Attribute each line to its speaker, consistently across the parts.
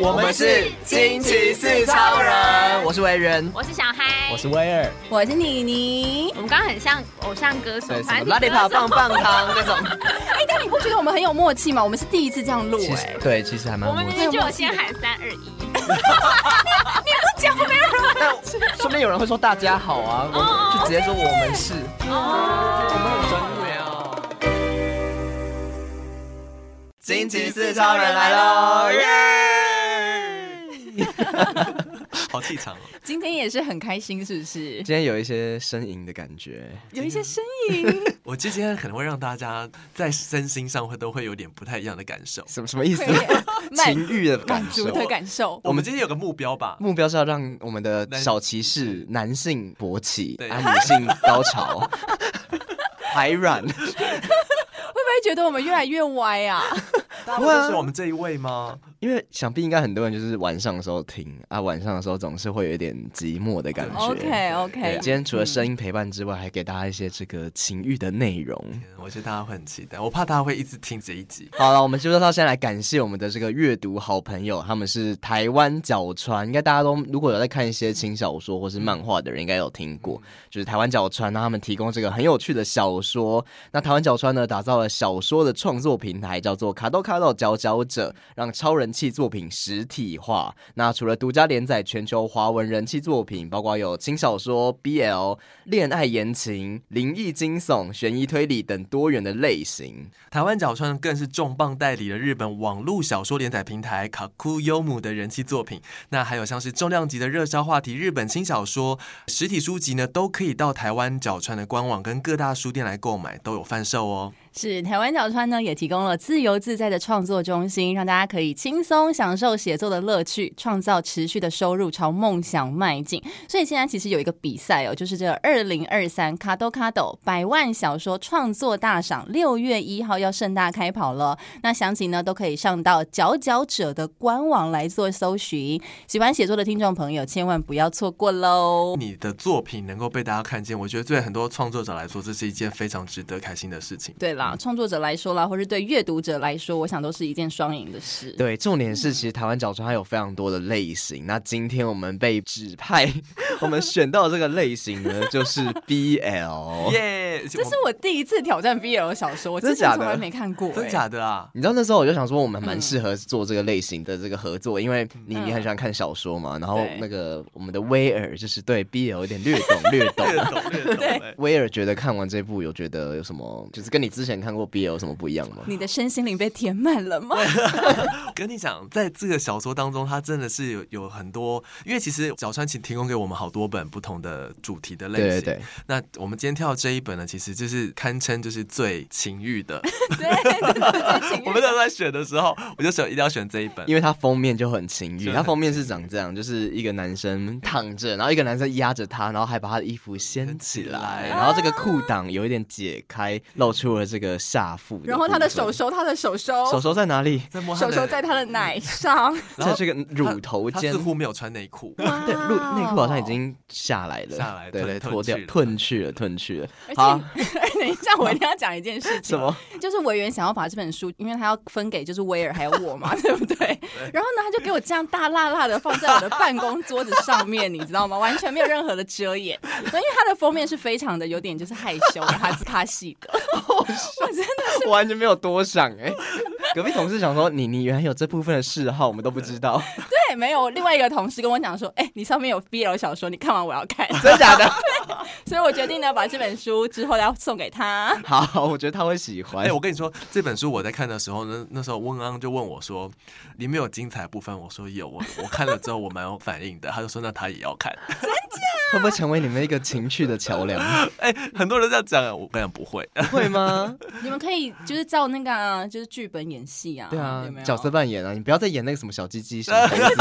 Speaker 1: 我们是惊奇四超人，我是维人，
Speaker 2: 我是小嗨，
Speaker 3: 我是威尔，
Speaker 4: 我是妮妮。
Speaker 2: 我们刚刚很像偶像歌手，
Speaker 1: 什么拉力跑棒棒糖那种。
Speaker 4: 哎，但你不觉得我们很有默契吗？我们是第一次这样录，哎，
Speaker 3: 对，其实还蛮默契。
Speaker 2: 我们明明就有先喊三二一。
Speaker 4: 你不讲没有人，
Speaker 1: 说不定有人会说大家好啊，我就直接说我们是，我们很专业啊。惊奇四超人来喽！耶！
Speaker 3: 好气场哦！
Speaker 4: 今天也是很开心，是不是？
Speaker 1: 今天有一些呻吟的感觉，
Speaker 4: 有一些呻吟。
Speaker 3: 我今天可能会让大家在身心上会都会有点不太一样的感受。
Speaker 1: 什么什么意思？情欲的感受
Speaker 4: 的感受。
Speaker 3: 我们今天有个目标吧？
Speaker 1: 目标是要让我们的小骑士男性勃起，对，女性高潮，排卵。
Speaker 4: 会不会觉得我们越来越歪啊！
Speaker 3: 大家都是我们这一位吗？
Speaker 1: 因为想必应该很多人就是晚上的时候听啊，晚上的时候总是会有一点寂寞的感觉。
Speaker 4: OK OK，
Speaker 1: 今天除了声音陪伴之外，嗯、还给大家一些这个情欲的内容。
Speaker 3: 我觉得大家会很期待，我怕大家会一直听这一集。
Speaker 1: 好了，我们就说到现在来感谢我们的这个阅读好朋友，他们是台湾角川，应该大家都如果有在看一些轻小说或是漫画的人，应该有听过，就是台湾角川，那他们提供这个很有趣的小说。那台湾角川呢，打造了小说的创作平台，叫做卡豆卡豆佼佼者，让超人气作品实体化。那除了独家连载全球华文人气作品，包括有轻小说、BL、恋爱言情、灵异惊悚、悬疑推理等多元的类型。
Speaker 3: 台湾角川更是重磅代理了日本网络小说连载平台卡库优姆的人气作品。那还有像是重量级的热销话题日本轻小说实体书籍呢，都可以到台湾角川的官网跟各大书店来购买，都有贩售哦。
Speaker 4: 是台湾角川呢，也提供了自由自在的创作中心，让大家可以轻松享受写作的乐趣，创造持续的收入，朝梦想迈进。所以现在其实有一个比赛哦，就是这个二零二三卡豆卡豆百万小说创作大赏，六月一号要盛大开跑了。那详情呢，都可以上到佼佼者的官网来做搜寻。喜欢写作的听众朋友，千万不要错过喽！
Speaker 3: 你的作品能够被大家看见，我觉得对很多创作者来说，这是一件非常值得开心的事情。
Speaker 4: 对了。啊，创作者来说啦，或是对阅读者来说，我想都是一件双赢的事。
Speaker 1: 对，重点是其实台湾角川它有非常多的类型。那今天我们被指派，我们选到的这个类型呢，就是 BL。
Speaker 3: 耶，
Speaker 4: 这是我第一次挑战 BL 小说，我之前从来没看过。
Speaker 3: 真假的啊？
Speaker 1: 你知道那时候我就想说，我们蛮适合做这个类型的这个合作，因为你你很喜欢看小说嘛。然后那个我们的威尔就是对 BL 有点略懂略懂。
Speaker 3: 略懂 略懂。对，
Speaker 1: 威尔觉得看完这部有觉得有什么，就是跟你之前。看过 BL 有什么不一样吗？
Speaker 4: 你的身心灵被填满了吗？
Speaker 3: 跟你讲，在这个小说当中，它真的是有有很多，因为其实角川请提供给我们好多本不同的主题的类型。对，对，对，那我们今天跳这一本呢，其实就是堪称就是最情欲的。对，我们在选的时候，我就选一定要选这一本，
Speaker 1: 因为它封面就很情欲。它封面是长这样，就是一个男生躺着，然后一个男生压着他，然后还把他的衣服掀起来，然后这个裤裆有一点解开，露出了这个。个下腹，
Speaker 4: 然后他的手手，他的手手，
Speaker 1: 手收在哪里？
Speaker 4: 手手在他的奶上，
Speaker 1: 在这个乳头间。
Speaker 3: 似乎没有穿内裤，
Speaker 1: 对，内内裤好像已经下来了，
Speaker 3: 下来，
Speaker 1: 对对，脱掉，褪去了，褪去了。
Speaker 4: 好，等一下，我一定要讲一件事情，
Speaker 1: 什么？
Speaker 4: 就是委员想要把这本书，因为他要分给就是威尔还有我嘛，对不对？然后呢，他就给我这样大辣辣的放在我的办公桌子上面，你知道吗？完全没有任何的遮掩。因为他的封面是非常的有点就是害羞的，哈兹卡西的。我真的是
Speaker 1: 完全没有多想哎、隔壁同事想说你你原来有这部分的嗜好，我们都不知道。
Speaker 4: 对，没有另外一个同事跟我讲说，哎、欸，你上面有 BL 小说，你看完我要看，
Speaker 1: 真的假的？
Speaker 4: 所以我决定呢，把这本书之后要送给他。
Speaker 1: 好，我觉得他会喜欢。
Speaker 3: 哎、欸，我跟你说，这本书我在看的时候呢，那时候温安就问我说，里面有精彩部分，我说有，我我看了之后我蛮有反应的，他就说那他也要看，
Speaker 4: 真假？
Speaker 1: 会不会成为你们一个情趣的桥梁？
Speaker 3: 哎、欸，很多人这样讲，我跟你讲不会，
Speaker 1: 会吗？
Speaker 4: 你们可以就是照那个、啊、就是剧本演戏啊，
Speaker 1: 对啊，
Speaker 4: 有有角
Speaker 1: 色扮演啊，你不要再演那个什么小鸡鸡什么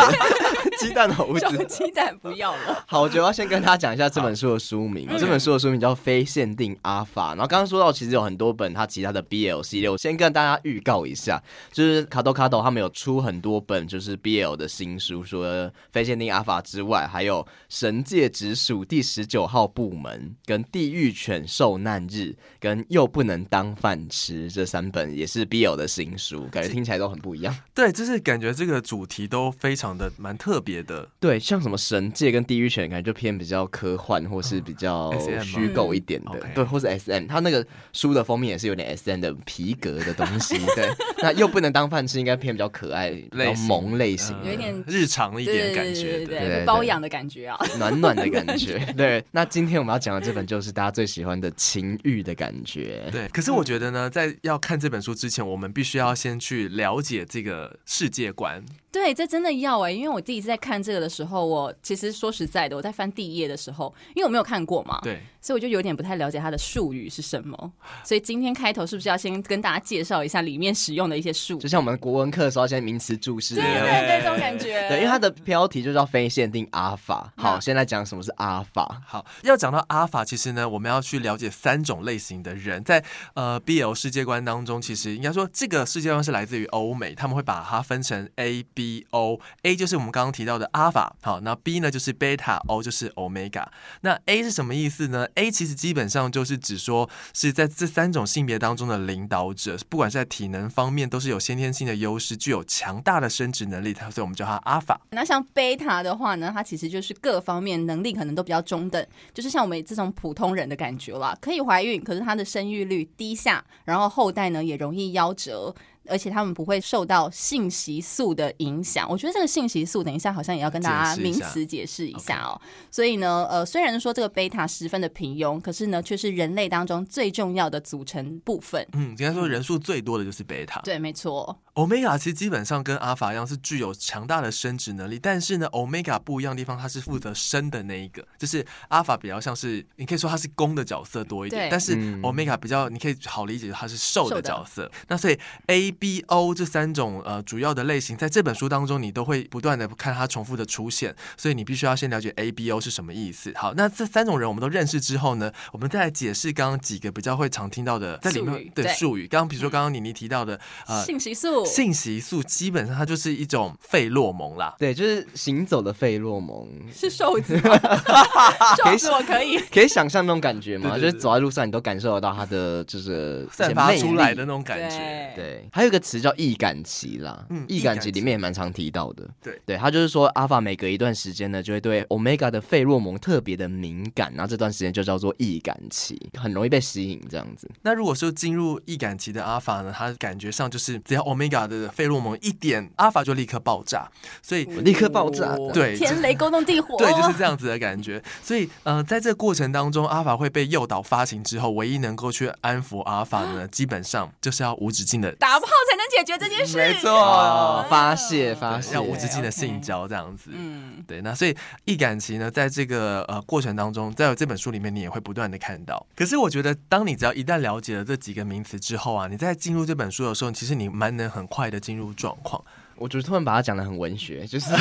Speaker 1: 鸡蛋猴子，
Speaker 4: 鸡蛋不要了。
Speaker 1: 好，我觉得要先跟大家讲一下这本书的书名，这本书的书名叫《非限定阿法》。然后刚刚说到，其实有很多本他其他的 BL 系列，我先跟大家预告一下，就是卡豆卡豆他们有出很多本就是 BL 的新书，除了《非限定阿法》之外，还有《神界直属第十九号部门、跟地狱犬受难日、跟又不能当饭吃这三本也是 BL 的新书，感觉听起来都很不一样。
Speaker 3: 对，就是感觉这个主题都非常的蛮特别的。
Speaker 1: 对，像什么神界跟地狱犬，感觉就偏比较科幻或是比较虚构一点的，对，或是 SM。他那个书的封面也是有点 SM 的皮革的东西。对，那又不能当饭吃，应该偏比较可爱、比较萌类型，
Speaker 4: 有一点
Speaker 3: 日常一点感觉，
Speaker 4: 对，包养的感觉啊，
Speaker 1: 暖暖的感觉。对，那今天我们要讲的这本就是大家最喜欢的情欲的感觉。
Speaker 3: 对，可是我觉得呢，在要看这本书之前，我们必须要先去了解这个世界观。
Speaker 4: 对，这真的要哎、因为我第一次在看这个的时候，我其实说实在的，我在翻第一页的时候，因为我没有看过嘛，
Speaker 3: 对，
Speaker 4: 所以我就有点不太了解它的术语是什么。所以今天开头是不是要先跟大家介绍一下里面使用的一些术语？
Speaker 1: 就像我们国文课的时候，先名词注释，
Speaker 4: 对对对，这种感觉。
Speaker 1: 对，因为它的标题就叫非限定阿法。好，现在讲什么是阿法。
Speaker 3: 好，要讲到阿法，其实呢，我们要去了解三种类型的人，在呃 BL 世界观当中，其实应该说这个世界观是来自于欧美，他们会把它分成 A、B、O。A 就是我们刚刚提到的阿法，好，那 B 呢就是 Beta，O 就是 Omega。那 A 是什么意思呢？A 其实基本上就是指说是在这三种性别当中的领导者，不管是在体能方面都是有先天性的优势，具有强大的生殖能力，所以我们叫它阿法。
Speaker 4: 那像 Beta 的话呢，它其实就是各方面能力可能都比较中等，就是像我们这种普通人的感觉啦，可以怀孕，可是它的生育率低下，然后后代呢也容易夭折。而且他们不会受到性激素的影响。我觉得这个性激素，等一下好像也要跟大家名词解释一下哦。所以呢，呃，虽然说这个贝塔十分的平庸，可是呢，却是人类当中最重要的组成部分。
Speaker 3: 嗯，应该说人数最多的就是贝塔。
Speaker 4: 对，没错。
Speaker 3: Omega 其实基本上跟阿法一样，是具有强大的生殖能力。但是呢，Omega 不一样的地方，它是负责生的那一个，就是阿法比较像是，你可以说它是公的角色多一点。但是 Omega 比较，你可以好理解它是受的角色。那所以 A、B、O 这三种呃主要的类型，在这本书当中，你都会不断的看它重复的出现。所以你必须要先了解 A、B、O 是什么意思。好，那这三种人我们都认识之后呢，我们再来解释刚刚几个比较会常听到的在里面的术语。刚刚比如说刚刚妮妮提到的呃
Speaker 4: 性激素，
Speaker 3: 性激素。基本上它就是一种费洛蒙啦，
Speaker 1: 对，就是行走的费洛蒙，
Speaker 4: 是瘦子吗？瘦子我可以
Speaker 1: 可以想象那种感觉吗？就是走在路上你都感受得到它的就是
Speaker 3: 散发出来的那种感觉。
Speaker 1: 对，对还有一个词叫易感期啦，嗯，易感期里面也蛮常提到的。
Speaker 3: 对，
Speaker 1: 对，它就是说阿法每隔一段时间呢，就会对 Omega 的费洛蒙特别的敏感，然后这段时间就叫做易感期，很容易被吸引这样子。
Speaker 3: 那如果说进入易感期的阿法呢，它感觉上就是只要 Omega 的费洛蒙一点，阿法就立刻爆炸，所以
Speaker 1: 立刻爆炸，
Speaker 3: 对，
Speaker 4: 天雷勾动地火，
Speaker 3: 对，就是这样子的感觉。所以，呃，在这个过程当中，阿法会被诱导发情之后，唯一能够去安抚阿法的呢，基本上就是要无止境的
Speaker 4: 打炮才能解决这件事，
Speaker 3: 没错，
Speaker 1: 哦，发泄发泄，
Speaker 3: 要无止境的性交这样子。嗯，对。那所以易感情呢，在这个呃过程当中，在这本书里面，你也会不断的看到。可是我觉得，当你只要一旦了解了这几个名词之后啊，你在进入这本书的时候，其实你蛮能很快的进入状况。
Speaker 1: 我觉得突然把它讲的很文学，就是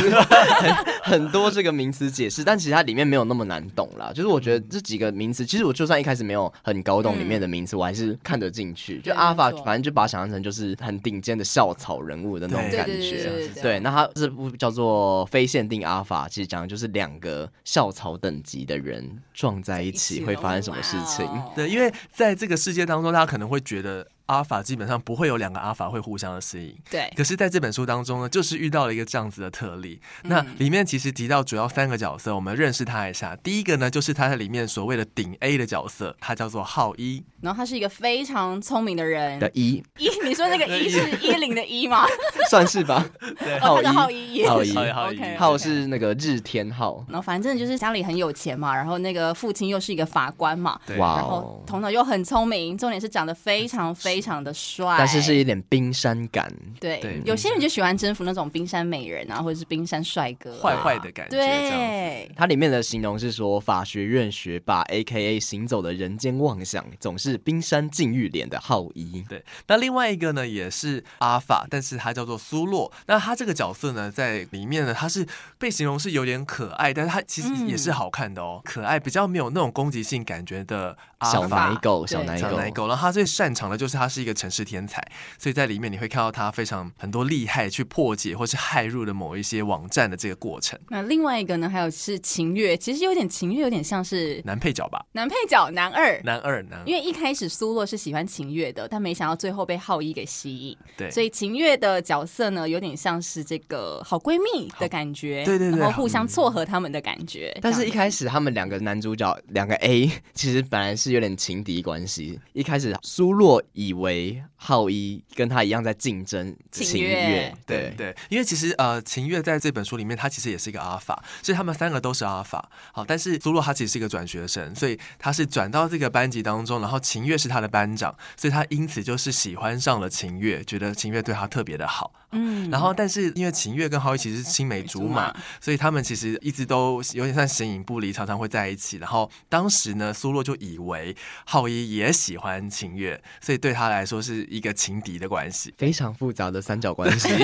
Speaker 1: 很多这个名词解释，但其实它里面没有那么难懂啦。就是我觉得这几个名词，其实我就算一开始没有很搞懂里面的名词，嗯、我还是看得进去。就阿法，反正就把它想象成就是很顶尖的校草人物的那种感觉。对，那它这部叫做非限定阿法，其实讲的就是两个校草等级的人撞在一起会发生什么事情。
Speaker 3: 对，因为在这个世界当中，大家可能会觉得。阿法基本上不会有两个阿法会互相的吸引，
Speaker 4: 对。
Speaker 3: 可是在这本书当中呢，就是遇到了一个这样子的特例。嗯、那里面其实提到主要三个角色，我们认识他一下。第一个呢，就是他在里面所谓的顶 A 的角色，他叫做浩一。
Speaker 4: 然后他是一个非常聪明的人。
Speaker 1: 的一
Speaker 4: 一，你说那个 一是一零的一吗？
Speaker 1: 算是吧。
Speaker 3: 对，
Speaker 4: 浩一，浩一，
Speaker 1: 浩一，浩一，浩是那个日天浩。
Speaker 4: 然后反正就是家里很有钱嘛，然后那个父亲又是一个法官嘛，
Speaker 3: 对。
Speaker 1: 然
Speaker 4: 后头脑又很聪明，重点是长得非常非常的帅。
Speaker 1: 但是是一点冰山感，
Speaker 4: 对，对，有些人就喜欢征服那种冰山美人啊，或者是冰山帅哥，
Speaker 3: 坏坏的感觉。
Speaker 4: 对，
Speaker 1: 它里面的形容是说，法学院学霸 （A.K.A. 行走的人间妄想）总是冰山禁欲脸的浩一。
Speaker 3: 对，那另外一个呢，也是阿法，但是他叫做苏洛。那他这个角色呢，在里面呢，他是被形容是有点可爱，但是他其实也是好看的哦，嗯、可爱，比较没有那种攻击性感觉的
Speaker 1: 小奶狗，小奶狗，
Speaker 3: 小奶狗。然后他最擅长的就是他是一个城市天才，所以在里面你会看到他非常很多厉害去破解或是骇入的某一些网站的这个过程。
Speaker 4: 那另外一个呢，还有是秦月，其实有点秦月，有点像是
Speaker 3: 男配角吧？
Speaker 4: 男配角，男二，
Speaker 3: 男二，男二。
Speaker 4: 因为一开始苏洛是喜欢秦月的，但没想到最后被浩一给吸引。
Speaker 3: 对，
Speaker 4: 所以秦月的角色呢，有点像是这个好闺蜜的感觉，
Speaker 3: 对对对，
Speaker 4: 然后互相撮合他们的感觉。
Speaker 1: 但是，一开始他们两个男主角两个 A，其实本来是有点情敌关系。一开始苏洛以为浩一跟他一样在竞争秦月，对
Speaker 3: 对，因为其实呃，秦月在这本书里面，他其实也是一个阿法，所以他们三个都是阿法。好，但是苏洛他其实是一个转学生，所以他是转到这个班级当中，然后秦月是他的班长，所以他因此就是喜欢上了秦月，觉得秦月对他特别的好。嗯，然后但是因为秦月跟浩一其实是青梅竹马，所以他们其实一直都有点像形影不离，常常会在一起。然后当时呢，苏洛就以为浩一也喜欢秦月，所以对他来说是一个情敌的关系，
Speaker 1: 非常复杂的三角关系。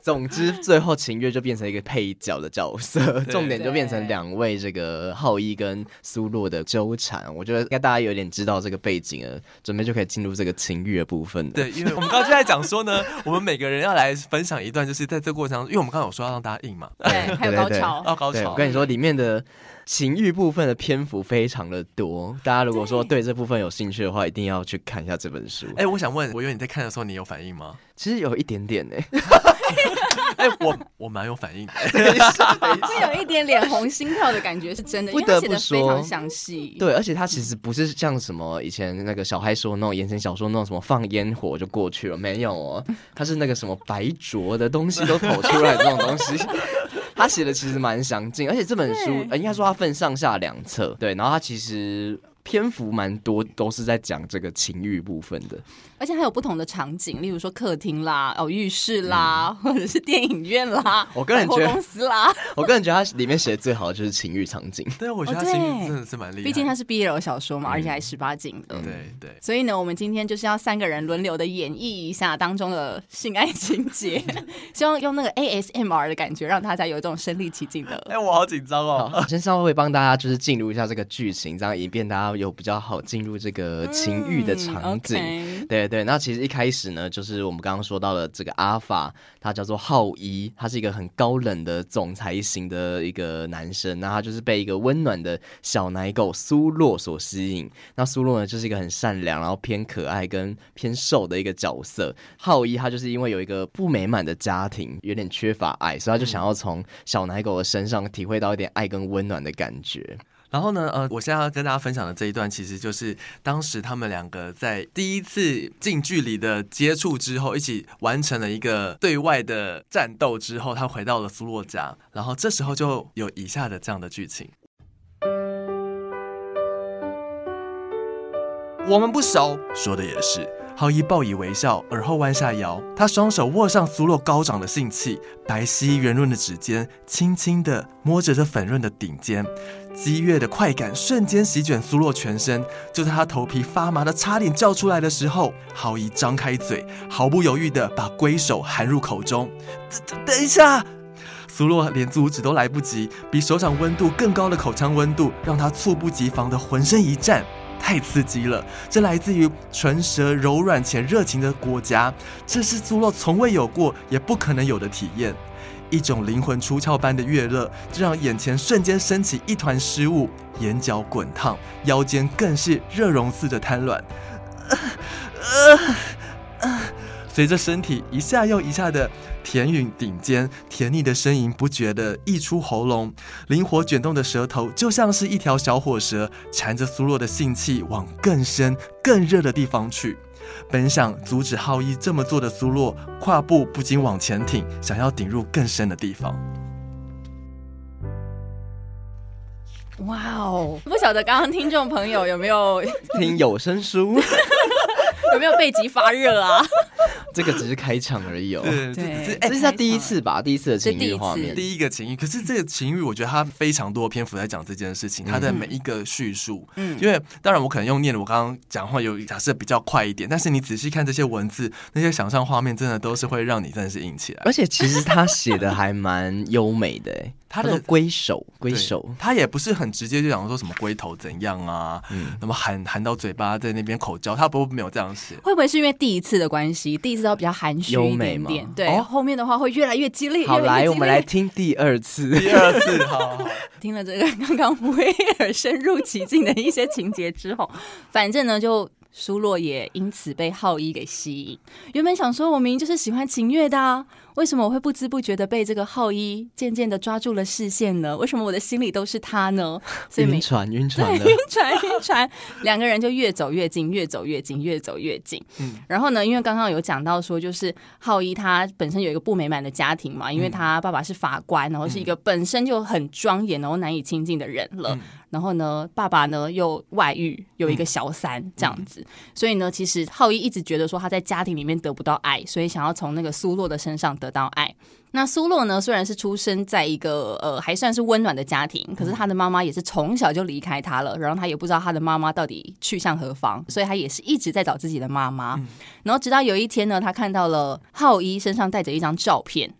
Speaker 1: 总之，最后秦月就变成一个配角的角色，重点就变成两位这个浩一跟苏洛的纠缠。我觉得应该大家有点知道这个背景了，准备就可以进入这个情欲的部分。
Speaker 3: 对，因为我们刚刚就在讲说呢，我们每个人要来分享一段，就是在这个过程当中，因为我们刚刚有说要让大家硬嘛，
Speaker 4: 对，还有高潮，
Speaker 3: 要高潮。
Speaker 1: 我跟你说，里面的情欲部分的篇幅非常的多，大家如果说对这部分有兴趣的话，一定要去看一下这本书。
Speaker 3: 哎，我想问，我以为你在看的时候，你有反应吗？
Speaker 1: 其实有一点点呢。
Speaker 3: 哎、欸，我 我蛮有反应的，
Speaker 4: 会有一点脸红心跳的感觉，是真的，
Speaker 1: 不得不说，
Speaker 4: 非常详细。
Speaker 1: 对，而且它其实不是像什么以前那个小孩说那种言情小说那种什么放烟火就过去了，没有哦，它是那个什么白灼的东西都跑出来这种东西。他写的其实蛮详尽，而且这本书应该说它分上下两册，对，然后它其实。篇幅蛮多，都是在讲这个情欲部分的，
Speaker 4: 而且还有不同的场景，例如说客厅啦、哦浴室啦，嗯、或者是电影院啦，
Speaker 1: 我个人觉得
Speaker 4: 公司啦，
Speaker 1: 我个人觉得它里面写的最好的就是情欲场景。
Speaker 3: 对，我觉得它情欲真的是蛮厉害，
Speaker 4: 毕竟它是 BL 小说嘛，嗯、而且还十八禁的。
Speaker 3: 对对。
Speaker 4: 所以呢，我们今天就是要三个人轮流的演绎一下当中的性爱情节，希望用那个 ASMR 的感觉，让大家有一种身临其境的。
Speaker 3: 哎、欸，我好紧张哦！
Speaker 1: 先稍微会帮大家就是进入一下这个剧情，这样以便大家。有比较好进入这个情欲的场景，嗯 okay、对对。那其实一开始呢，就是我们刚刚说到的这个阿法，他叫做浩一，他是一个很高冷的总裁型的一个男生。那他就是被一个温暖的小奶狗苏洛所吸引。那苏洛呢，就是一个很善良，然后偏可爱跟偏瘦的一个角色。浩一他就是因为有一个不美满的家庭，有点缺乏爱，所以他就想要从小奶狗的身上体会到一点爱跟温暖的感觉。
Speaker 3: 然后呢，呃，我现在要跟大家分享的这一段，其实就是当时他们两个在第一次近距离的接触之后，一起完成了一个对外的战斗之后，他回到了苏洛家，然后这时候就有以下的这样的剧情。我们不熟，说的也是。浩一报以微笑，而后弯下腰，他双手握上苏洛高涨的性器，白皙圆润的指尖轻轻地摸着这粉润的顶尖，激越的快感瞬间席卷苏洛全身。就在他头皮发麻的差点叫出来的时候，浩一张开嘴，毫不犹豫地把龟手含入口中。等等等一下，苏洛连阻止都来不及，比手掌温度更高的口腔温度让他猝不及防的浑身一颤。太刺激了！这来自于唇舌柔软且热情的国家，这是苏洛从未有过也不可能有的体验。一种灵魂出窍般的悦乐，就让眼前瞬间升起一团湿雾，眼角滚烫，腰间更是热融似的瘫软。呃 呃随着身体一下又一下的舔吮顶尖，甜腻的呻吟不绝的溢出喉咙，灵活卷动的舌头就像是一条小火蛇，缠着苏洛的性器往更深更热的地方去。本想阻止浩一这么做的苏洛，胯部不禁往前挺，想要顶入更深的地方。
Speaker 4: 哇哦！不晓得刚刚听众朋友有没有
Speaker 1: 听有声书？
Speaker 4: 有没有背脊发热啊？
Speaker 1: 这个只是开场而已哦。
Speaker 3: 对，
Speaker 1: 这这是他第一次吧？第一次的情欲画面，
Speaker 3: 第一个情欲。可是这个情欲，我觉得他非常多篇幅在讲这件事情，他的每一个叙述。嗯，因为当然我可能用念的，我刚刚讲话有假设比较快一点，但是你仔细看这些文字，那些想象画面，真的都是会让你真的是硬起来。
Speaker 1: 而且其实他写的还蛮优美的，
Speaker 3: 他的
Speaker 1: 龟首，龟首，
Speaker 3: 他也不是很直接就讲说什么龟头怎样啊，嗯，那么含含到嘴巴在那边口交，他不没有这样写。
Speaker 4: 会不会是因为第一次的关系？第一次都比较含蓄一点点，对、哦，后面的话会越来越激烈。
Speaker 1: 好，来，
Speaker 4: 我
Speaker 1: 们来听第二次，
Speaker 3: 第二次，好，
Speaker 4: 听了这个刚刚威尔深入其境的一些情节之后，反正呢就。苏洛也因此被浩一给吸引。原本想说，我明明就是喜欢秦月的啊，为什么我会不知不觉的被这个浩一渐渐的抓住了视线呢？为什么我的心里都是他呢？所以
Speaker 1: 晕船，晕船，
Speaker 4: 对，晕船，晕船，两个人就越走越近，越走越近，越走越近。嗯，然后呢，因为刚刚有讲到说，就是浩一他本身有一个不美满的家庭嘛，因为他爸爸是法官，然后是一个本身就很庄严，然后难以亲近的人了。嗯然后呢，爸爸呢又外遇，有一个小三这样子，嗯、所以呢，其实浩一一直觉得说他在家庭里面得不到爱，所以想要从那个苏洛的身上得到爱。那苏洛呢，虽然是出生在一个呃还算是温暖的家庭，可是他的妈妈也是从小就离开他了，然后他也不知道他的妈妈到底去向何方，所以他也是一直在找自己的妈妈。然后直到有一天呢，他看到了浩一身上带着一张照片，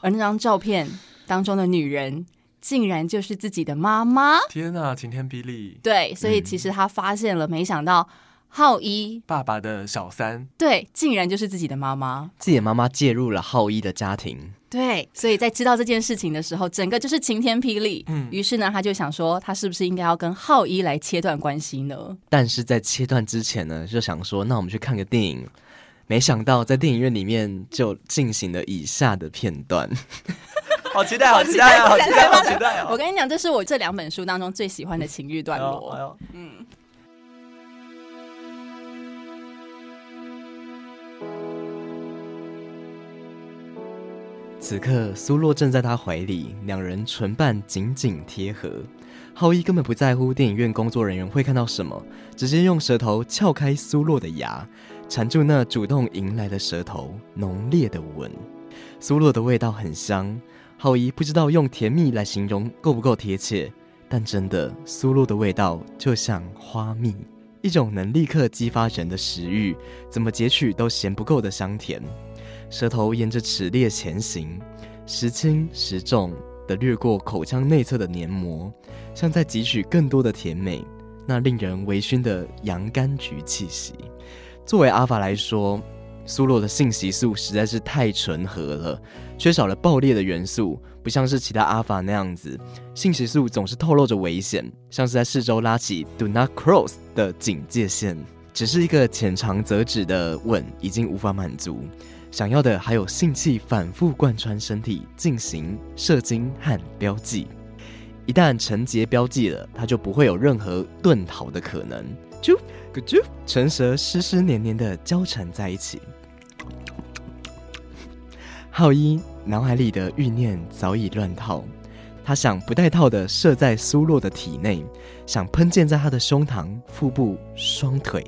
Speaker 4: 而那张照片当中的女人。竟然就是自己的妈妈！
Speaker 3: 天哪，晴天霹雳！
Speaker 4: 对，所以其实他发现了，没想到浩一
Speaker 3: 爸爸的小三，
Speaker 4: 对，竟然就是自己的妈妈。
Speaker 1: 自己的妈妈介入了浩一的家庭，
Speaker 4: 对，所以在知道这件事情的时候，整个就是晴天霹雳。嗯，于是呢，他就想说，他是不是应该要跟浩一来切断关系呢？
Speaker 1: 但是在切断之前呢，就想说，那我们去看个电影。没想到在电影院里面就进行了以下的片段。
Speaker 3: 好期待，好期待啊！好期待，好期待啊！
Speaker 4: 我跟你讲，这是我这两本书当中最喜欢的情欲段落。嗯。
Speaker 1: 此刻，苏洛正在他怀里，两人唇瓣紧紧贴合。浩一根本不在乎电影院工作人员会看到什么，直接用舌头撬开苏洛的牙，缠住那主动迎来的舌头，浓烈的吻。苏洛的味道很香。浩一不知道用甜蜜来形容够不够贴切，但真的苏洛的味道就像花蜜，一种能立刻激发人的食欲，怎么截取都嫌不够的香甜。舌头沿着齿列前行，时轻时重地掠过口腔内侧的黏膜，像在汲取更多的甜美，那令人微醺的洋甘菊气息。作为阿法来说，苏洛的性激素实在是太纯和了，缺少了爆裂的元素，不像是其他阿法那样子，性激素总是透露着危险，像是在四周拉起 “Do not cross” 的警戒线。只是一个浅尝辄止的吻已经无法满足，想要的还有性器反复贯穿身体进行射精和标记。一旦成结标记了，它就不会有任何遁逃的可能。啾咕啾，唇舌湿湿黏黏的交缠在一起。浩一脑海里的欲念早已乱套，他想不带套的射在苏洛的体内，想喷溅在他的胸膛、腹部、双腿，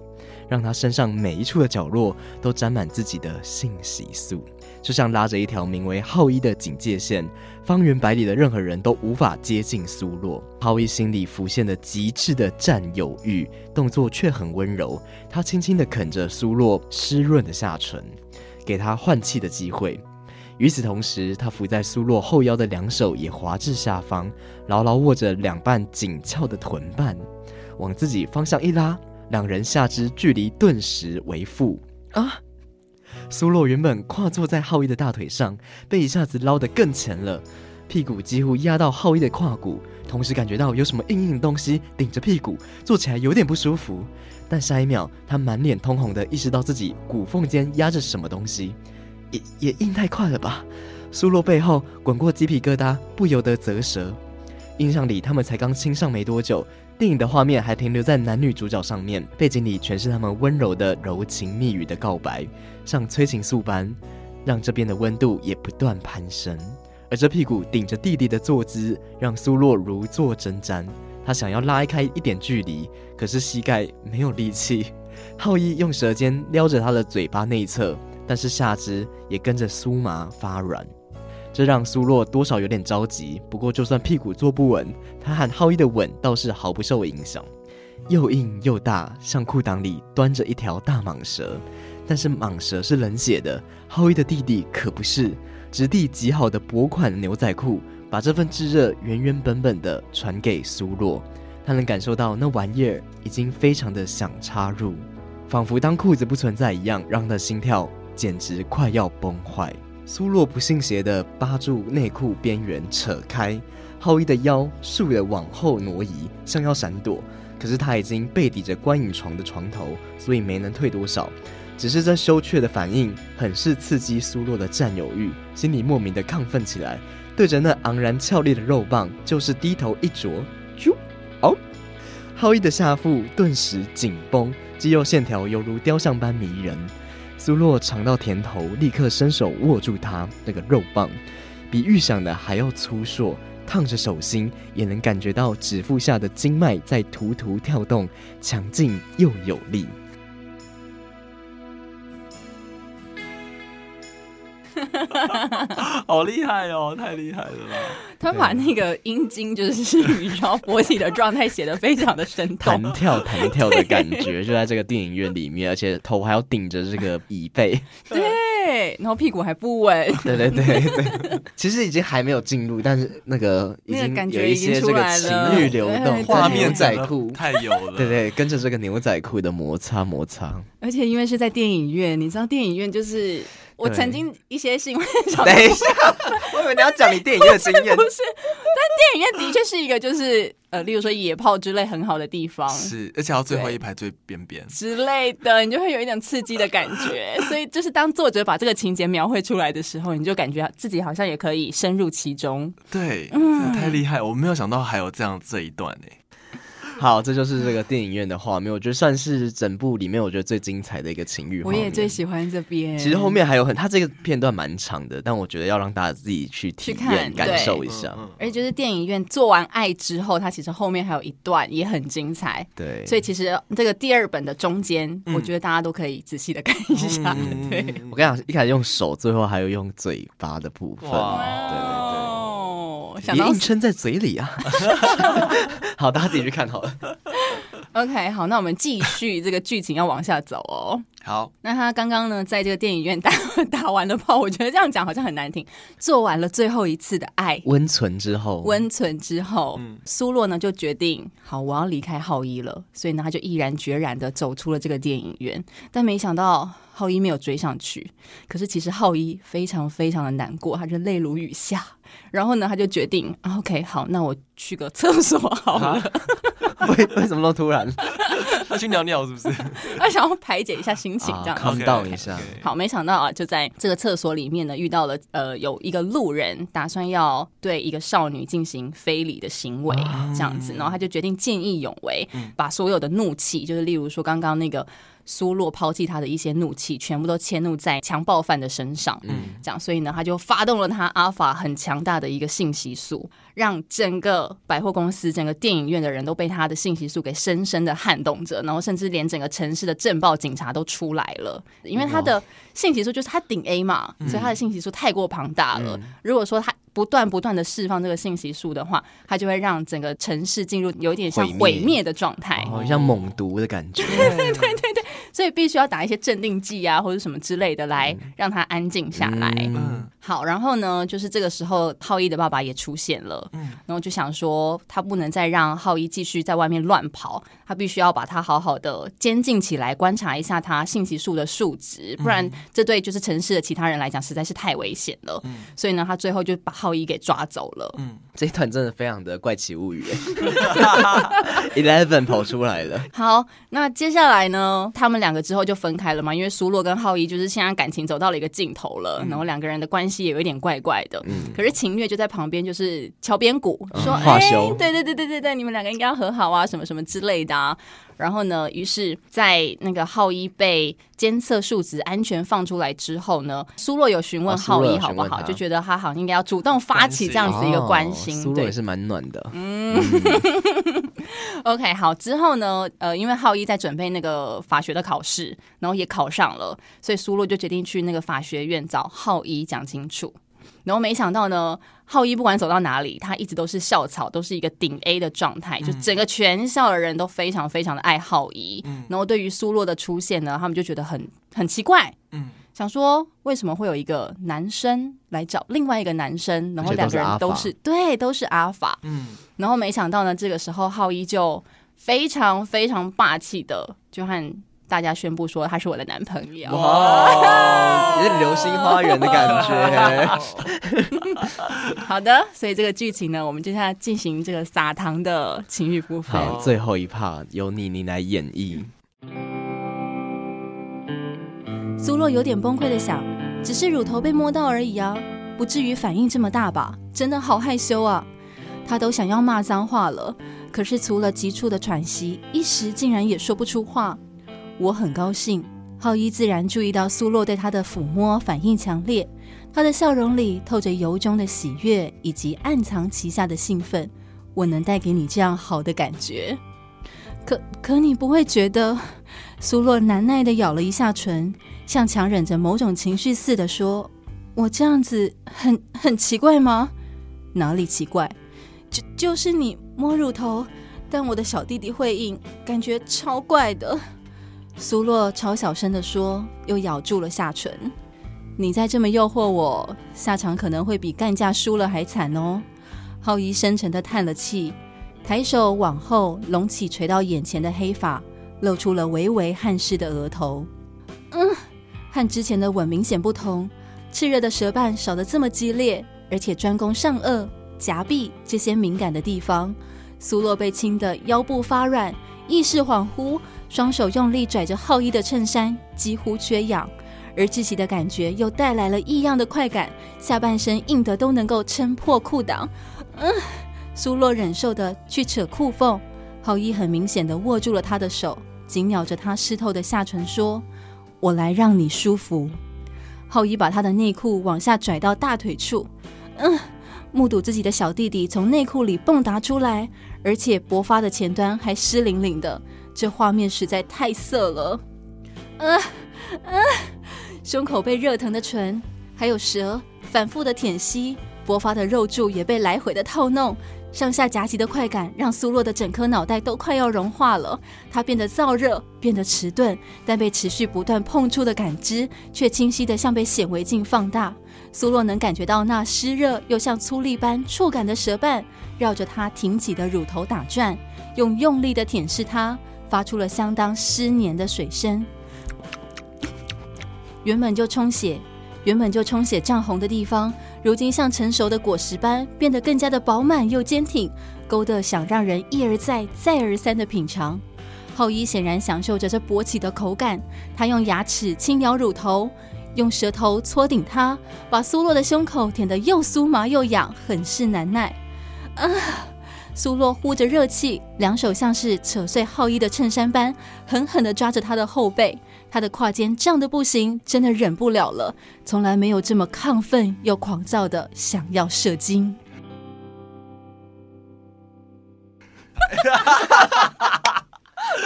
Speaker 1: 让他身上每一处的角落都沾满自己的性喜素，就像拉着一条名为浩一的警戒线，方圆百里的任何人都无法接近苏洛。浩一心里浮现的极致的占有欲，动作却很温柔，他轻轻地啃着苏洛湿润的下唇，给他换气的机会。与此同时，他伏在苏洛后腰的两手也滑至下方，牢牢握着两半紧翘的臀瓣，往自己方向一拉，两人下肢距离顿时为负啊！苏洛原本跨坐在浩一的大腿上，被一下子捞得更前了，屁股几乎压到浩一的胯骨，同时感觉到有什么硬硬的东西顶着屁股，坐起来有点不舒服。但下一秒，他满脸通红的意识到自己骨缝间压着什么东西。也也硬太快了吧！苏洛背后滚过鸡皮疙瘩，不由得啧舌。印象里他们才刚亲上没多久，电影的画面还停留在男女主角上面，背景里全是他们温柔的柔情蜜语的告白，像催情素般，让这边的温度也不断攀升。而这屁股顶着弟弟的坐姿，让苏洛如坐针毡。他想要拉开一点距离，可是膝盖没有力气。浩一用舌尖撩着他的嘴巴内侧。但是下肢也跟着酥麻发软，这让苏洛多少有点着急。不过就算屁股坐不稳，他和浩一的吻倒是毫不受影响，又硬又大，像裤裆里端着一条大蟒蛇。但是蟒蛇是冷血的，浩一的弟弟可不是，质地极好的薄款牛仔裤，把这份炙热原原本本的传给苏洛。他能感受到那玩意儿已经非常的想插入，仿佛当裤子不存在一样，让他的心跳简直快要崩坏。苏洛不信邪的扒住内裤边缘扯开，浩一的腰倏地往后挪移，像要闪躲，可是他已经背抵着观影床的床头，所以没能退多少。只是这羞怯的反应，很是刺激苏洛的占有欲，心里莫名的亢奋起来，对着那昂然俏丽的肉棒，就是低头一啄，啾。哦，浩一的下腹顿时紧绷，肌肉线条犹如雕像般迷人。苏洛尝到甜头，立刻伸手握住他那个肉棒，比预想的还要粗硕，烫着手心，也能感觉到指腹下的经脉在突突跳动，强劲又有力。
Speaker 3: 好厉害哦，太厉害了。啦！
Speaker 4: 他把那个阴茎就是羽毛勃起的状态写的非常的生动，
Speaker 1: 弹跳弹跳的感觉就在这个电影院里面，而且头还要顶着这个椅背，
Speaker 4: 对，然后屁股还不稳，
Speaker 1: 对对对对，其实已经还没有进入，但是那个已经有一些这个情欲流动，
Speaker 3: 画面
Speaker 1: 牛仔裤
Speaker 3: 太有了，
Speaker 1: 对对，跟着这个牛仔裤的摩擦摩擦，
Speaker 4: 而且因为是在电影院，你知道电影院就是。我曾经一些新闻，
Speaker 1: 等一下，我以为你要讲你电影院的经验，
Speaker 4: 不是，但电影院的确是一个就是呃，例如说野炮之类很好的地方，
Speaker 3: 是，而且要最后一排最边边。
Speaker 4: 之类的，你就会有一点刺激的感觉，所以就是当作者把这个情节描绘出来的时候，你就感觉自己好像也可以深入其中，
Speaker 3: 对，嗯，太厉害，我没有想到还有这样这一段呢。
Speaker 1: 好，这就是这个电影院的画面，我觉得算是整部里面我觉得最精彩的一个情欲画面。
Speaker 4: 我也最喜欢这边。
Speaker 1: 其实后面还有很，它这个片段蛮长的，但我觉得要让大家自己去体验、感受一下。
Speaker 4: 而且就是电影院做完爱之后，它其实后面还有一段也很精彩。
Speaker 1: 对，
Speaker 4: 所以其实这个第二本的中间，我觉得大家都可以仔细的看一下。嗯、对，
Speaker 1: 我跟你讲，一开始用手，最后还有用嘴巴的部分。对对对对。也硬撑在嘴里啊！好，大家自己去看好了。
Speaker 4: OK，好，那我们继续这个剧情要往下走哦。
Speaker 3: 好，
Speaker 4: 那他刚刚呢，在这个电影院打打完了炮，我觉得这样讲好像很难听。做完了最后一次的爱，
Speaker 1: 温存之后，
Speaker 4: 温存之后，嗯、苏洛呢就决定，好，我要离开浩一了。所以呢，他就毅然决然的走出了这个电影院。但没想到浩一没有追上去。可是其实浩一非常非常的难过，他就泪如雨下。然后呢，他就决定，OK，好，那我去个厕所好了。
Speaker 1: 为 为什么那么突然？
Speaker 3: 他去尿尿是不是？
Speaker 4: 他想要排解一下心情，这样
Speaker 1: calm down 一下。
Speaker 4: 好，没想到啊，就在这个厕所里面呢，遇到了呃，有一个路人打算要对一个少女进行非礼的行为，这样子，然后他就决定见义勇为，把所有的怒气，就是例如说刚刚那个。苏洛抛弃他的一些怒气，全部都迁怒在强暴犯的身上。嗯，这样，所以呢，他就发动了他阿法很强大的一个信息素，让整个百货公司、整个电影院的人都被他的信息素给深深的撼动着，然后甚至连整个城市的镇暴警察都出来了，因为他的信息素就是他顶 A 嘛，所以他的信息素太过庞大了。如果说他不断不断的释放这个信息素的话，它就会让整个城市进入有一点像毁灭的状态，
Speaker 1: 好、哦、像猛毒的感觉。
Speaker 4: 对 对对对，所以必须要打一些镇定剂啊，或者什么之类的来让他安静下来。嗯，好，然后呢，就是这个时候浩一的爸爸也出现了，嗯，然后就想说他不能再让浩一继续在外面乱跑，他必须要把他好好的监禁起来，观察一下他信息素的数值，不然这对就是城市的其他人来讲实在是太危险了。嗯，所以呢，他最后就把浩一给抓走了。嗯，
Speaker 1: 这一段真的非常的怪奇物语。Eleven 跑出来了。
Speaker 4: 好，那接下来呢？他们两个之后就分开了嘛？因为苏洛跟浩一就是现在感情走到了一个尽头了，嗯、然后两个人的关系也有一点怪怪的。嗯，可是秦月就在旁边就是敲边鼓，嗯、说：“哎，对对对对对对，你们两个应该要和好啊，什么什么之类的啊。”然后呢，于是，在那个浩一被监测数值安全放出来之后呢，苏洛有询问浩一好不好，就觉得他好像应该要主动发起这样子一个关心。
Speaker 1: 苏洛也是蛮暖的。
Speaker 4: 嗯，OK，好，之后呢，呃，因为浩一在准备那个法学的考试，然后也考上了，所以苏洛就决定去那个法学院找浩一讲清楚。然后没想到呢，浩一不管走到哪里，他一直都是校草，都是一个顶 A 的状态，就整个全校的人都非常非常的爱浩一。嗯、然后对于苏洛的出现呢，他们就觉得很很奇怪。嗯，想说为什么会有一个男生来找另外一个男生，然后两个人都是，是对，都是阿法。嗯，然后没想到呢，这个时候浩一就非常非常霸气的就和大家宣布说他是我的男朋友。
Speaker 1: 哇，有点流星花园的感觉。
Speaker 4: 好的，所以这个剧情呢，我们接下来进行这个撒糖的情欲部分。
Speaker 1: 好，最后一 part 由你你来演绎。
Speaker 4: 苏洛有点崩溃的想，只是乳头被摸到而已啊，不至于反应这么大吧？真的好害羞啊！他都想要骂脏话了，可是除了急促的喘息，一时竟然也说不出话。我很高兴，浩一自然注意到苏洛对他的抚摸反应强烈，他的笑容里透着由衷的喜悦以及暗藏其下的兴奋。我能带给你这样好的感觉，可可你不会觉得？苏洛难耐地咬了一下唇。像强忍着某种情绪似的说：“我这样子很很奇怪吗？哪里奇怪？就就是你摸乳头，但我的小弟弟会硬，感觉超怪的。”苏洛超小声的说，又咬住了下唇。你再这么诱惑我，下场可能会比干架输了还惨哦。浩一深沉的叹了气，抬手往后隆起垂到眼前的黑发，露出了微微汗湿的额头。嗯。和之前的吻明显不同，炽热的舌瓣少得这么激烈，而且专攻上颚、夹臂这些敏感的地方。苏洛被亲得腰部发软，意识恍惚，双手用力拽着浩一的衬衫，几乎缺氧。而窒息的感觉又带来了异样的快感，下半身硬得都能够撑破裤裆。嗯，苏洛忍受的去扯裤缝，浩一很明显的握住了他的手，紧咬着他湿透的下唇说。我来让你舒服。浩一把他的内裤往下拽到大腿处，嗯，目睹自己的小弟弟从内裤里蹦跶出来，而且勃发的前端还湿淋淋的，这画面实在太色了。嗯嗯，胸口被热腾的唇，还有舌反复的舔吸，勃发的肉柱也被来回的套弄。上下夹击的快感让苏洛的整颗脑袋都快要融化了，他变得燥热，变得迟钝，但被持续不断碰触的感知却清晰的像被显微镜放大。苏洛能感觉到那湿热又像粗粒般触感的舌瓣绕着他挺起的乳头打转，用用力的舔舐它，发出了相当湿黏的水声。原本就充血，原本就充血涨红的地方。如今像成熟的果实般变得更加的饱满又坚挺，勾得想让人一而再、再而三的品尝。浩一显然享受着这勃起的口感，他用牙齿轻咬乳头，用舌头搓顶它，把苏洛的胸口舔得又酥麻又痒，很是难耐。啊！苏洛呼着热气，两手像是扯碎浩一的衬衫般，狠狠地抓着他的后背。他的胯间胀得不行，真的忍不了了，从来没有这么亢奋又狂躁的想要射精。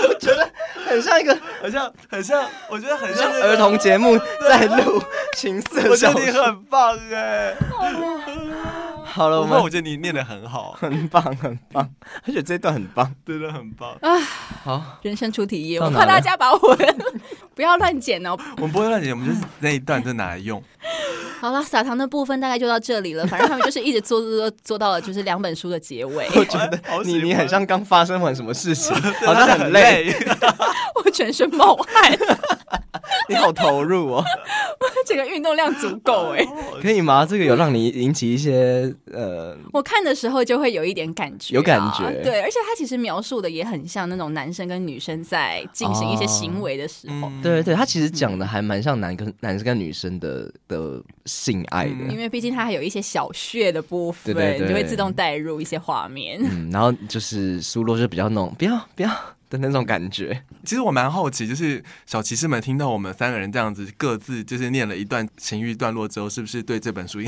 Speaker 1: 我觉得很像一个，
Speaker 3: 很像，很像，我觉得很像
Speaker 1: 儿童节目在录情色小说。
Speaker 3: 我觉得你很棒哎。
Speaker 1: 好了，我
Speaker 3: 们我觉得你念得很好，
Speaker 1: 很棒，很棒，而且这一段很棒，
Speaker 3: 真的很棒
Speaker 4: 啊！好，人生出题页，我怕大家把我 不要乱剪哦。
Speaker 3: 我们不会乱剪，我们就是那一段就拿来用。
Speaker 4: 好了，撒糖的部分大概就到这里了。反正他们就是一直做做做，做到了就是两本书的结尾。
Speaker 1: 我觉得你你很像刚发生完什么事情，好像很累，
Speaker 4: 我全身冒汗。
Speaker 1: 你好投入哦，
Speaker 4: 我这个运动量足够哎，
Speaker 1: 可以吗？这个有让你引起一些呃，
Speaker 4: 我看的时候就会有一点感觉，
Speaker 1: 有感觉，
Speaker 4: 对，而且他其实描述的也很像那种男生跟女生在进行一些行为的时候，
Speaker 1: 对对，他其实讲的还蛮像男跟男生跟女生的的性爱的，
Speaker 4: 因为毕竟它还有一些小穴的部分，对，你就会自动带入一些画面，
Speaker 1: 嗯，然后就是苏洛就比较那种不要不要。的那种感觉，
Speaker 3: 其实我蛮好奇，就是小骑士们听到我们三个人这样子各自就是念了一段情欲段落之后，是不是对这本书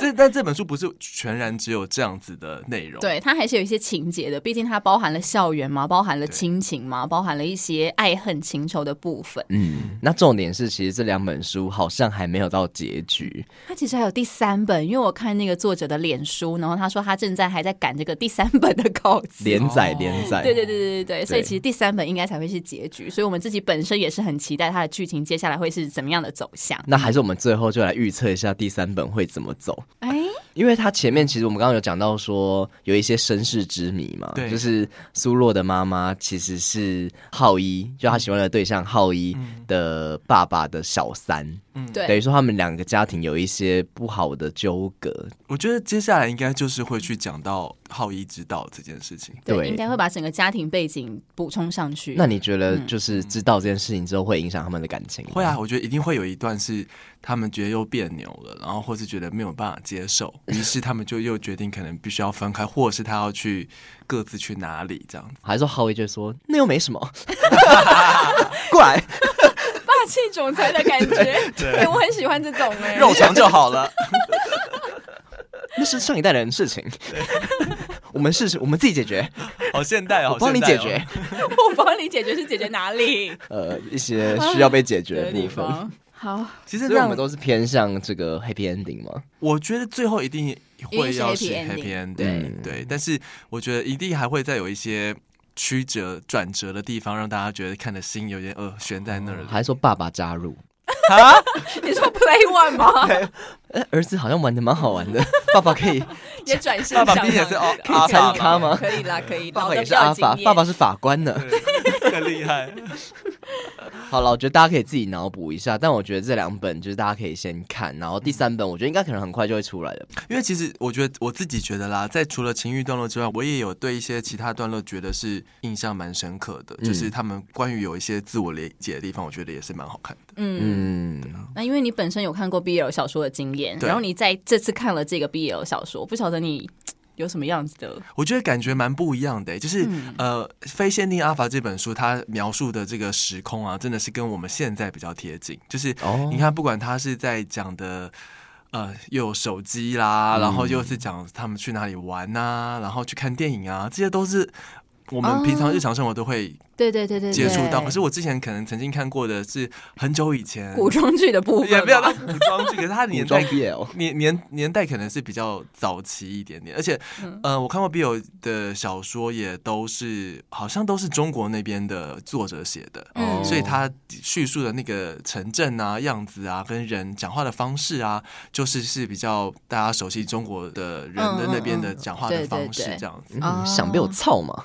Speaker 3: 这但这本书不是全然只有这样子的内容，
Speaker 4: 对，它还是有一些情节的，毕竟它包含了校园嘛，包含了亲情嘛，包含了一些爱恨情仇的部分。
Speaker 1: 嗯，那重点是，其实这两本书好像还没有到结局。
Speaker 4: 它其实还有第三本，因为我看那个作者的脸书，然后他说他正在还在赶这个第三本的稿子
Speaker 1: 连载连载。
Speaker 4: 对对对对对对，所以其实第三本应该才会是结局，所以我们自己本身也是很期待它的剧情接下来会是怎么样的走向。
Speaker 1: 那还是我们最后就来预测一下第三本会怎么走。哎。因为他前面其实我们刚刚有讲到说有一些身世之谜嘛，对，就是苏洛的妈妈其实是浩一，就他喜欢的对象浩一的爸爸的小三，嗯，对，等于说他们两个家庭有一些不好的纠葛。
Speaker 3: 我觉得接下来应该就是会去讲到浩一知道这件事情，
Speaker 4: 对，应该会把整个家庭背景补充上去。
Speaker 1: 那你觉得就是知道这件事情之后会影响他们的感情？
Speaker 3: 会啊，我觉得一定会有一段是。他们觉得又别扭了，然后或是觉得没有办法接受，于是他们就又决定可能必须要分开，或者是他要去各自去哪里这样子。
Speaker 1: 还是说浩一就说那又没什么，过来，
Speaker 4: 霸气总裁的感觉，对，对我很喜欢这种哎，
Speaker 3: 肉偿就好了。
Speaker 1: 那是上一代人的事情，我们试试，我们自己解决。
Speaker 3: 好现代哦，
Speaker 1: 我帮你解决，
Speaker 4: 我帮你解决是解决哪里？
Speaker 1: 呃，一些需要被解决的地方。
Speaker 4: 好，
Speaker 3: 其实
Speaker 1: 我们都是偏向这个 happy ending 吗？
Speaker 3: 我觉得最后一定会要是 happy ending，对。但是我觉得一定还会再有一些曲折转折的地方，让大家觉得看的心有点呃悬在那儿、嗯。
Speaker 1: 还说爸爸加入
Speaker 4: 啊？你说 play one 吗？
Speaker 1: 儿子好像玩的蛮好玩的，爸爸可以
Speaker 4: 也转身，
Speaker 3: 爸爸毕竟也是哦，
Speaker 1: 可以参与咖吗？
Speaker 4: 可以啦，可以。
Speaker 1: 爸爸也是阿法，爸爸是法官呢，
Speaker 3: 很厉害。
Speaker 1: 好了，我觉得大家可以自己脑补一下，但我觉得这两本就是大家可以先看，然后第三本我觉得应该可能很快就会出来的。
Speaker 3: 因为其实我觉得我自己觉得啦，在除了情欲段落之外，我也有对一些其他段落觉得是印象蛮深刻的，嗯、就是他们关于有一些自我理解的地方，我觉得也是蛮好看的。
Speaker 4: 嗯，那因为你本身有看过 BL 小说的经验，然后你在这次看了这个 BL 小说，不晓得你。有什么样子的？
Speaker 3: 我觉得感觉蛮不一样的、欸，就是、嗯、呃，《非限定阿法》这本书，它描述的这个时空啊，真的是跟我们现在比较贴近。就是你看，不管他是在讲的，呃，又有手机啦，嗯、然后又是讲他们去哪里玩啊，然后去看电影啊，这些都是我们平常日常生活都会。
Speaker 4: 对对对对，
Speaker 3: 接触到。可是我之前可能曾经看过的是很久以前
Speaker 4: 古装剧的部分，
Speaker 3: 也没有到古装剧，可是它年代 年年年代可能是比较早期一点点。而且，呃，我看过 BL 的小说，也都是好像都是中国那边的作者写的，所以他叙述的那个城镇啊、样子啊、跟人讲话的方式啊，就是是比较大家熟悉中国的人的那边的讲话的方式这样子。
Speaker 1: 想被我操吗？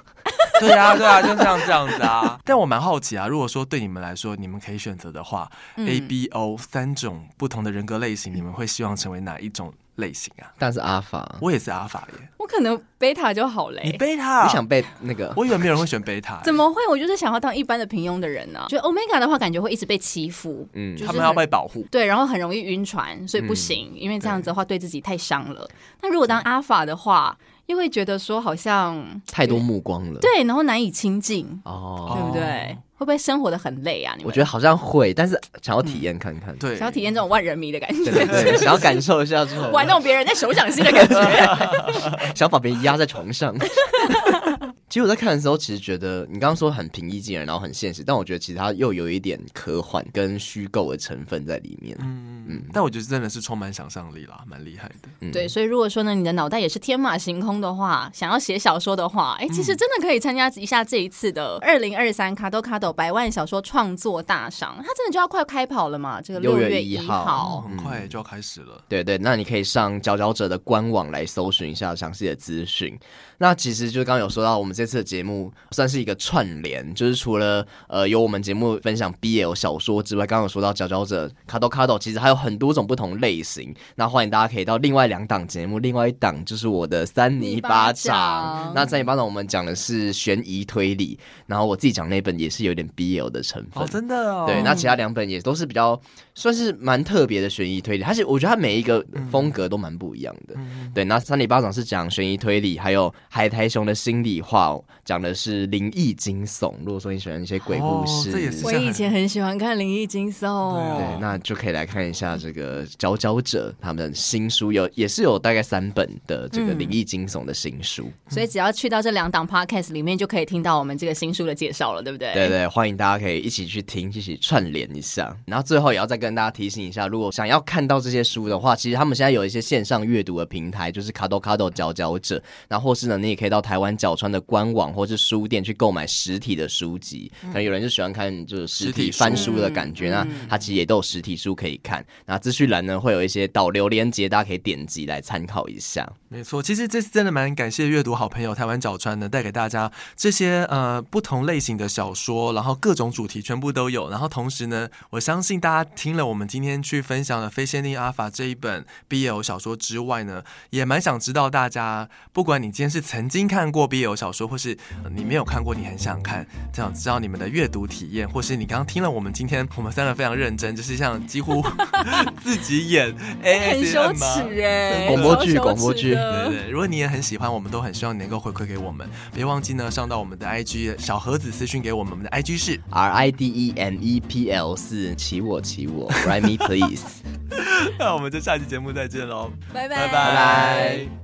Speaker 3: 对啊，对啊，就像这样子啊。但我蛮好奇啊，如果说对你们来说，你们可以选择的话，嗯，A、B、O 三种不同的人格类型，你们会希望成为哪一种类型啊？
Speaker 1: 但是阿法，
Speaker 3: 我也是阿法耶。
Speaker 4: 我可能贝塔就好嘞。
Speaker 3: 你贝塔，
Speaker 1: 你想被那个？
Speaker 3: 我以为没有人会选贝塔。
Speaker 4: 怎么会？我就是想要当一般的平庸的人呢，啊。觉得 omega 的话，感觉会一直被欺负，嗯，
Speaker 3: 他们要被保护，
Speaker 4: 对，然后很容易晕船，所以不行，嗯，因为这样子的话对自己太伤了。那如果当阿法的话，又会觉得说好像
Speaker 1: 太多目光了，
Speaker 4: 对，然后难以亲近哦，对不对？会不会生活的很累啊？你
Speaker 1: 我觉得好像会，但是想要体验看看，对，
Speaker 4: 想要体验这种万人迷的感觉，
Speaker 1: 对，对，对，想要感受一下这种
Speaker 4: 玩弄别人在手掌心的感觉，
Speaker 1: 想把别人压在床上。其实我在看的时候，其实觉得你刚刚说很平易近人，然后很现实，但我觉得其实它又有一点科幻跟虚构的成分在里面。嗯
Speaker 3: 嗯，但我觉得真的是充满想象力啦，蛮厉害的。
Speaker 4: 嗯、对，所以如果说呢，你的脑袋也是天马行空的话，想要写小说的话，哎，其实真的可以参加一下这一次的二零二三卡多卡多百万小说创作大赏，它真的就要快开跑了嘛？这个六月一
Speaker 3: 号，很快就要开始了。
Speaker 1: 对对，那你可以上佼佼者的官网来搜寻一下详细的资讯。那其实就刚刚有说到，我们这次的节目算是一个串联，就是除了呃有我们节目分享 BL 小说之外，刚刚有说到佼佼者卡多卡多，其实还有很多种不同类型。那欢迎大家可以到另外两档节目，另外一档就是我的三尼巴掌。那三尼巴掌我们讲的是悬疑推理，然后我自己讲那本也是有点 BL 的成分，
Speaker 3: 哦，真的哦。
Speaker 1: 对，那其他两本也都是比较算是蛮特别的悬疑推理，而且我觉得它每一个风格都蛮不一样的。嗯、对，那三尼巴掌是讲悬疑推理，还有。海苔熊的心里话讲的是灵异惊悚。如果说你喜欢一些鬼故事，
Speaker 3: 哦、
Speaker 4: 我以前很喜欢看灵异惊悚，
Speaker 1: 对，那就可以来看一下。下这个佼佼者他们的新书，有也是有大概三本的这个灵异惊悚的新书，嗯，
Speaker 4: 所以只要去到这两档 podcast 里面，就可以听到我们这个新书的介绍了，对不对？
Speaker 1: 对对，欢迎大家可以一起去听，一起串联一下。然后最后也要再跟大家提醒一下，如果想要看到这些书的话，其实他们现在有一些线上阅读的平台，就是卡多卡多佼佼者，然后或是呢，你也可以到台湾角川的官网或是书店去购买实体的书籍。可能有人就喜欢看就是实体翻书的感觉，那他其实也都有实体书可以看。那资讯栏呢会有一些导流连接，大家可以点击来参考一下。
Speaker 3: 没错，其实这次真的蛮感谢阅读好朋友台湾角川呢，带给大家这些呃不同类型的小说，然后各种主题全部都有。然后同时呢，我相信大家听了我们今天去分享的《非限定阿法》这一本 BL 小说之外呢，也蛮想知道大家，不管你今天是曾经看过 BL 小说，或是你没有看过，你很想看，这样知道你们的阅读体验，或是你刚刚听了我们今天我们三个非常认真，就是像几乎自己演 ASMR，
Speaker 4: 很羞耻哎，
Speaker 1: 广播剧广播剧。
Speaker 3: 对对，如果你也很喜欢，我们都很希望你能够回馈给我们。别忘记呢，上到我们的 IG 小盒子私讯给我们，我们的 IG 是
Speaker 1: R I D E M E P L 四，起我起我 r i t e me please。
Speaker 3: 那我们就下期节目再见喽，
Speaker 4: 拜拜
Speaker 3: 拜拜。